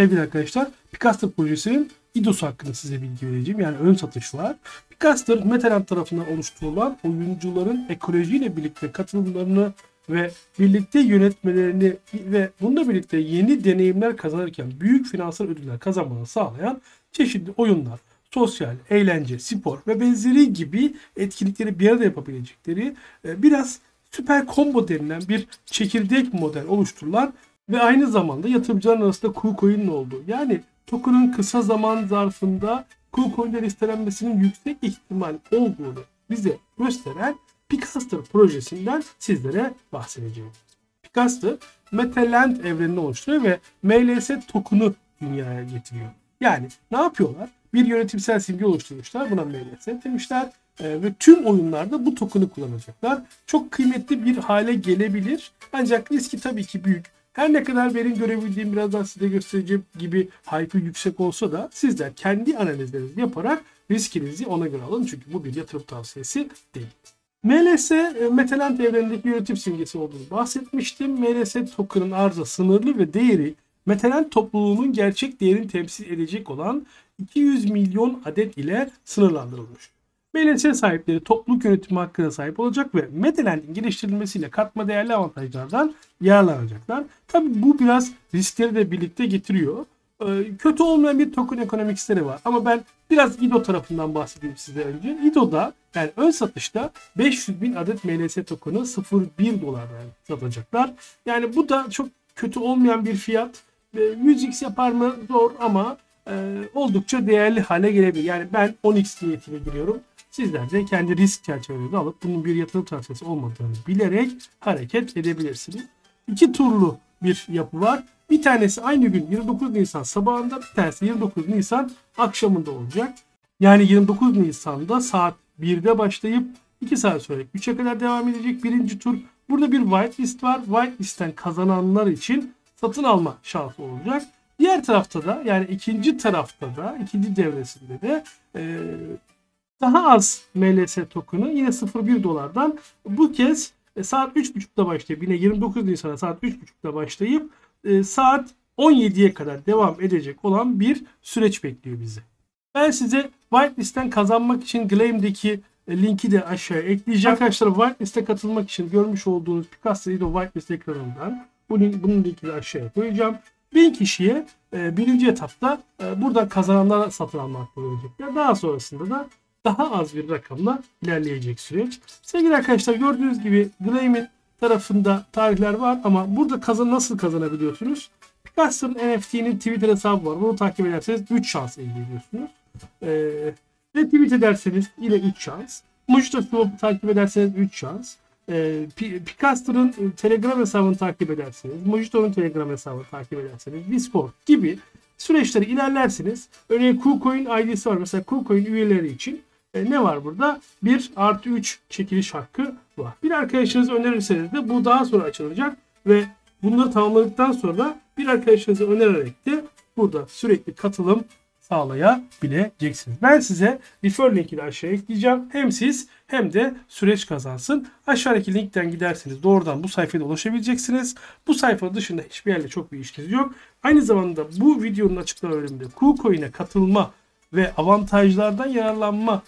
Sevgili arkadaşlar, Picaster projesinin İDOS hakkında size bilgi vereceğim. Yani ön satış var. Picaster, Metaland tarafından oluşturulan oyuncuların ekolojiyle birlikte katılımlarını ve birlikte yönetmelerini ve bununla birlikte yeni deneyimler kazanırken büyük finansal ödüller kazanmanı sağlayan çeşitli oyunlar, sosyal, eğlence, spor ve benzeri gibi etkinlikleri bir arada yapabilecekleri e, biraz süper combo denilen bir çekirdek model oluşturulan ve aynı zamanda yatırımcıların arasında KuCoin'in olduğu yani token'ın kısa zaman zarfında KuCoin'de listelenmesinin yüksek ihtimal olduğunu bize gösteren Picaster projesinden sizlere bahsedeceğim. Picaster, Metaland evrenini oluşturuyor ve MLS token'ı dünyaya getiriyor. Yani ne yapıyorlar? Bir yönetimsel simge oluşturmuşlar. Buna MLS demişler. Ee, ve tüm oyunlarda bu token'ı kullanacaklar. Çok kıymetli bir hale gelebilir. Ancak riski tabii ki büyük. Her ne kadar benim görebildiğim birazdan size göstereceğim gibi hype'ı yüksek olsa da sizler kendi analizlerinizi yaparak riskinizi ona göre alın. Çünkü bu bir yatırım tavsiyesi değil. MLS e, Metaland evrenindeki yönetim simgesi olduğunu bahsetmiştim. MLS token'ın arzı sınırlı ve değeri Metaland topluluğunun gerçek değerini temsil edecek olan 200 milyon adet ile sınırlandırılmış. MLS sahipleri topluluk yönetimi hakkına sahip olacak ve Metaland'in geliştirilmesiyle katma değerli avantajlardan yararlanacaklar. Tabi bu biraz riskleri de birlikte getiriyor. Ee, kötü olmayan bir token ekonomikleri var. Ama ben biraz IDO tarafından bahsedeyim size önce. IDO'da yani ön satışta 500 bin adet MLS token'ı 0.1 dolardan satacaklar. Yani bu da çok kötü olmayan bir fiyat. 100x yapar mı? Zor ama e, oldukça değerli hale gelebilir. Yani ben 10x niyetiyle giriyorum. Sizler de kendi risk çerçevelerinde alıp bunun bir yatırım tavsiyesi olmadığını bilerek hareket edebilirsiniz. İki turlu bir yapı var. Bir tanesi aynı gün 29 Nisan sabahında, bir tanesi 29 Nisan akşamında olacak. Yani 29 Nisan'da saat 1'de başlayıp 2 saat sonra 3'e kadar devam edecek birinci tur. Burada bir whitelist var. Whitelist'ten kazananlar için satın alma şansı olacak. Diğer tarafta da yani ikinci tarafta da ikinci devresinde de e, daha az MLS token'ı yine 0.1 dolardan bu kez e, saat 3.30'da başlayıp yine 29 Nisan'a saat 3.30'da başlayıp e, saat 17'ye kadar devam edecek olan bir süreç bekliyor bizi. Ben size whitelist'ten kazanmak için Gleam'deki e, linki de aşağıya ekleyeceğim. Arkadaşlar whitelist'e katılmak için görmüş olduğunuz Picasso Ido whitelist ekranından bunun, bunun linkini aşağıya koyacağım. Bin kişiye birinci etapta buradan kazananlar satın alma hakkı verecekler. Daha sonrasında da daha az bir rakamla ilerleyecek süreç. Sevgili arkadaşlar gördüğünüz gibi Gleam'in tarafında tarihler var ama burada kazan nasıl kazanabiliyorsunuz? Picasso'nun NFT'nin Twitter hesabı var. Bunu takip ederseniz 3 şans elde ediyorsunuz. Ee, retweet ederseniz yine 3 şans. Mojito Swap'ı takip ederseniz 3 şans. Ee, Picasso'nun Telegram hesabını takip ederseniz, Mojito'nun Telegram hesabını takip ederseniz, Discord gibi süreçleri ilerlersiniz. Örneğin KuCoin ID'si var. Mesela KuCoin üyeleri için e, ne var burada? 1 artı 3 çekiliş hakkı var. Bir arkadaşınız önerirseniz de bu daha sonra açılacak ve bunları tamamladıktan sonra bir arkadaşınızı önererek de burada sürekli katılım sağlayabileceksiniz. Ben size refer linkini aşağıya ekleyeceğim. Hem siz hem de süreç kazansın. Aşağıdaki linkten giderseniz doğrudan bu sayfaya ulaşabileceksiniz. Bu sayfa dışında hiçbir yerle çok bir işiniz yok. Aynı zamanda bu videonun açıklama bölümünde KuCoin'e katılma ve avantajlardan yararlanma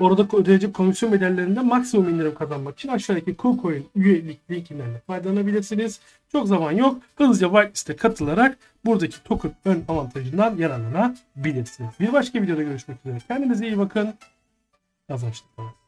Orada ödeyecek komisyon bedellerinde maksimum indirim kazanmak için aşağıdaki KuCoin üyelik linkinden faydalanabilirsiniz. Çok zaman yok. Hızlıca whitelist'e katılarak buradaki token ön avantajından yararlanabilirsiniz. Bir başka videoda görüşmek üzere. Kendinize iyi bakın. Kazançlı.